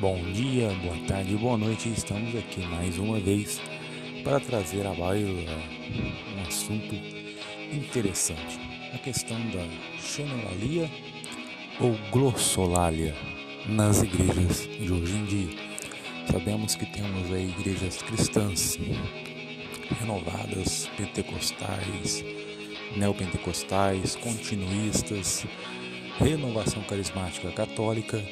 Bom dia, boa tarde, boa noite. Estamos aqui mais uma vez para trazer a baila um assunto interessante, a questão da xenolalia ou glossolalia nas igrejas de hoje em dia. Sabemos que temos aí igrejas cristãs renovadas, pentecostais, neopentecostais, continuistas, renovação carismática católica,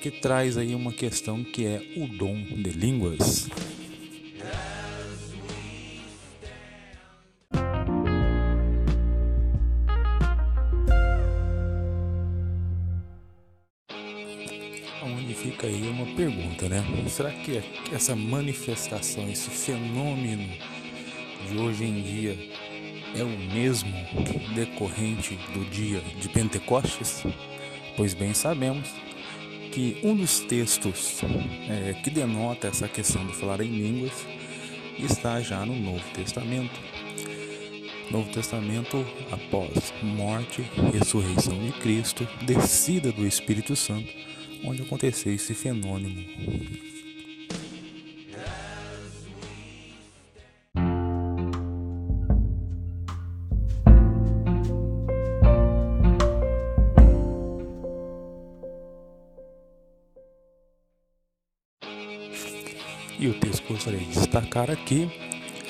que traz aí uma questão que é o dom de línguas. Onde fica aí uma pergunta, né? Será que essa manifestação, esse fenômeno de hoje em dia é o mesmo decorrente do dia de Pentecostes? Pois bem sabemos que um dos textos é, que denota essa questão do falar em línguas está já no Novo Testamento. Novo Testamento, após morte, ressurreição de Cristo, descida do Espírito Santo, onde aconteceu esse fenômeno. Destacar aqui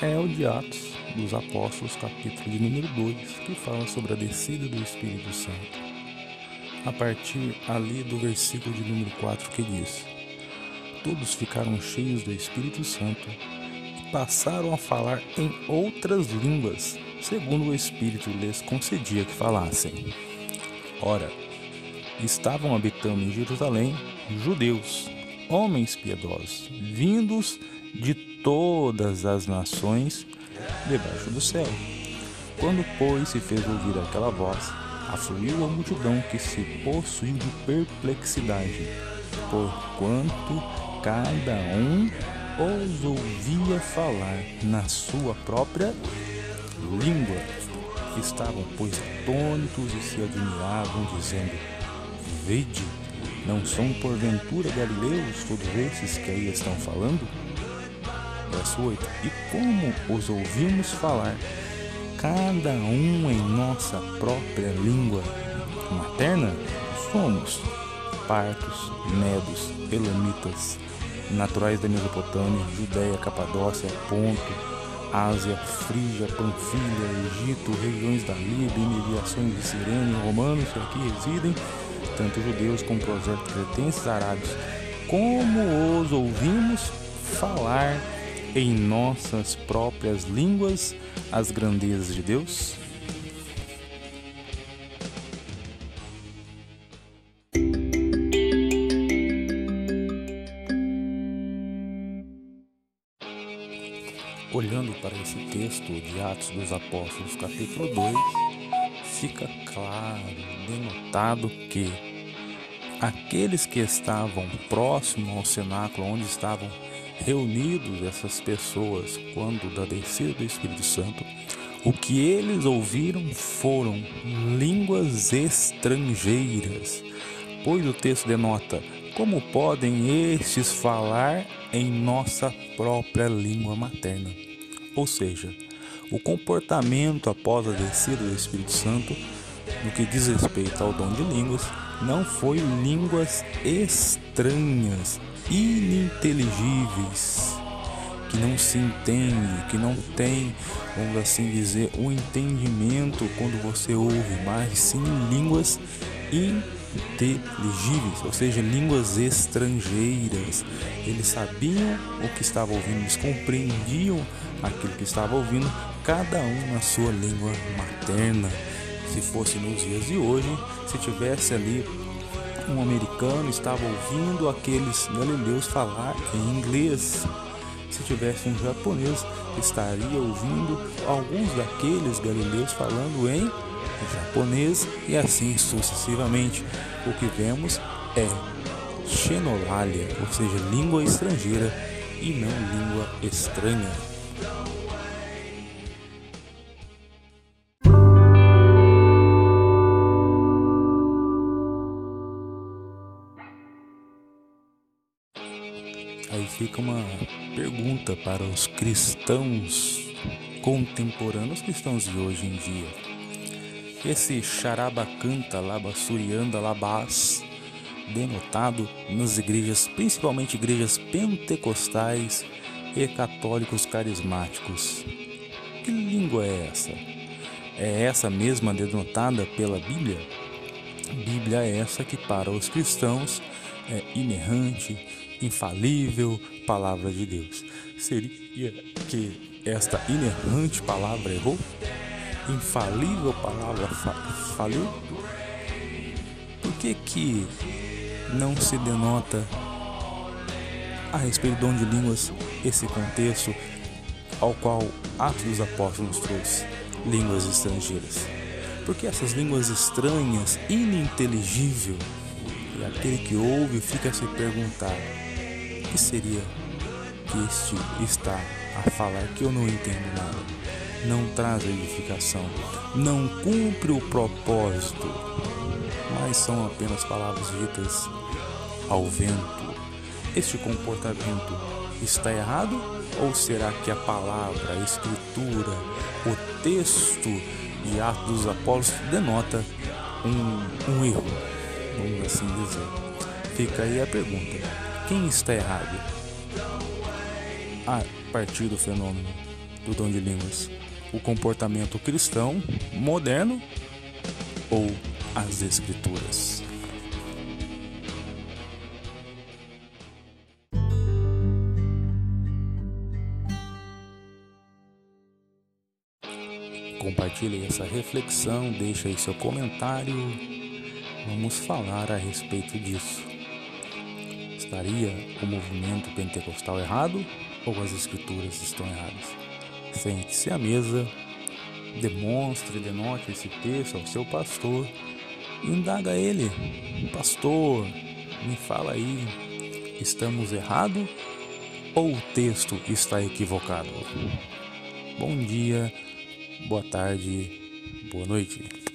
é o de Atos dos Apóstolos, capítulo de número 2, que fala sobre a descida do Espírito Santo. A partir ali do versículo de número 4 que diz: Todos ficaram cheios do Espírito Santo e passaram a falar em outras línguas, segundo o Espírito lhes concedia que falassem. Ora, estavam habitando em Jerusalém judeus homens piedosos, vindos de todas as nações debaixo do céu. Quando, pois, se fez ouvir aquela voz, afluiu a multidão que se possuiu de perplexidade, porquanto cada um os ouvia falar na sua própria língua. Estavam, pois, atônitos e se admiravam, dizendo: Vede, não são porventura galileus todos esses que aí estão falando? Verso 8: E como os ouvimos falar, cada um em nossa própria língua materna, somos partos, medos, elamitas, naturais da Mesopotâmia, Judéia, Capadócia, Ponto, Ásia, Frígia, Panfilha, Egito, regiões da Líbia, imediações de Sirene, romanos que aqui residem, tanto judeus como prosélitos cretenses árabes, como os ouvimos falar em nossas próprias línguas as grandezas de Deus? Olhando para esse texto de Atos dos Apóstolos, capítulo 2, fica claro, denotado que aqueles que estavam próximo ao cenáculo onde estavam reunidos essas pessoas quando da descida do Espírito Santo, o que eles ouviram foram línguas estrangeiras, pois o texto denota como podem estes falar em nossa própria língua materna. Ou seja, o comportamento após a descida do Espírito Santo, no que diz respeito ao dom de línguas, não foi línguas estranhas, ininteligíveis, que não se entende, que não tem, vamos assim dizer, o um entendimento quando você ouve, mas sim línguas inteligíveis, ou seja, línguas estrangeiras. Eles sabiam o que estavam ouvindo, eles compreendiam aquilo que estava ouvindo, cada um na sua língua materna. Se fosse nos dias de hoje, se tivesse ali um americano estava ouvindo aqueles galileus falar em inglês. Se tivesse um japonês, estaria ouvindo alguns daqueles galileus falando em japonês e assim sucessivamente. O que vemos é xenolalia, ou seja, língua estrangeira e não língua estranha. Fica uma pergunta para os cristãos contemporâneos, cristãos de hoje em dia. Esse charabacanta labassurianda labás, denotado nas igrejas, principalmente igrejas pentecostais e católicos carismáticos. Que língua é essa? É essa mesma denotada pela Bíblia? Bíblia é essa que para os cristãos é inerrante, infalível palavra de Deus. Seria que esta inerrante palavra errou? Infalível palavra fa faliu? Por que que não se denota a respeito do dom de línguas esse contexto ao qual Atos dos Apóstolos trouxe línguas estrangeiras? Porque essas línguas estranhas, ininteligível, e aquele que ouve fica a se perguntar: que seria que este está a falar que eu não entendo nada? Não traz edificação, não cumpre o propósito, mas são apenas palavras ditas ao vento. Este comportamento está errado? Ou será que a palavra, a escritura, o texto de Atos dos Apóstolos denota um, um erro, vamos assim dizer? Fica aí a pergunta quem está errado a partir do fenômeno do dom de línguas? O comportamento cristão moderno ou as escrituras? Compartilhe essa reflexão, deixe aí seu comentário. Vamos falar a respeito disso. Estaria o movimento pentecostal errado ou as escrituras estão erradas? Sente-se à mesa, demonstre, denote esse texto ao seu pastor e indaga ele: Pastor, me fala aí, estamos errados ou o texto está equivocado? Bom dia, boa tarde, boa noite.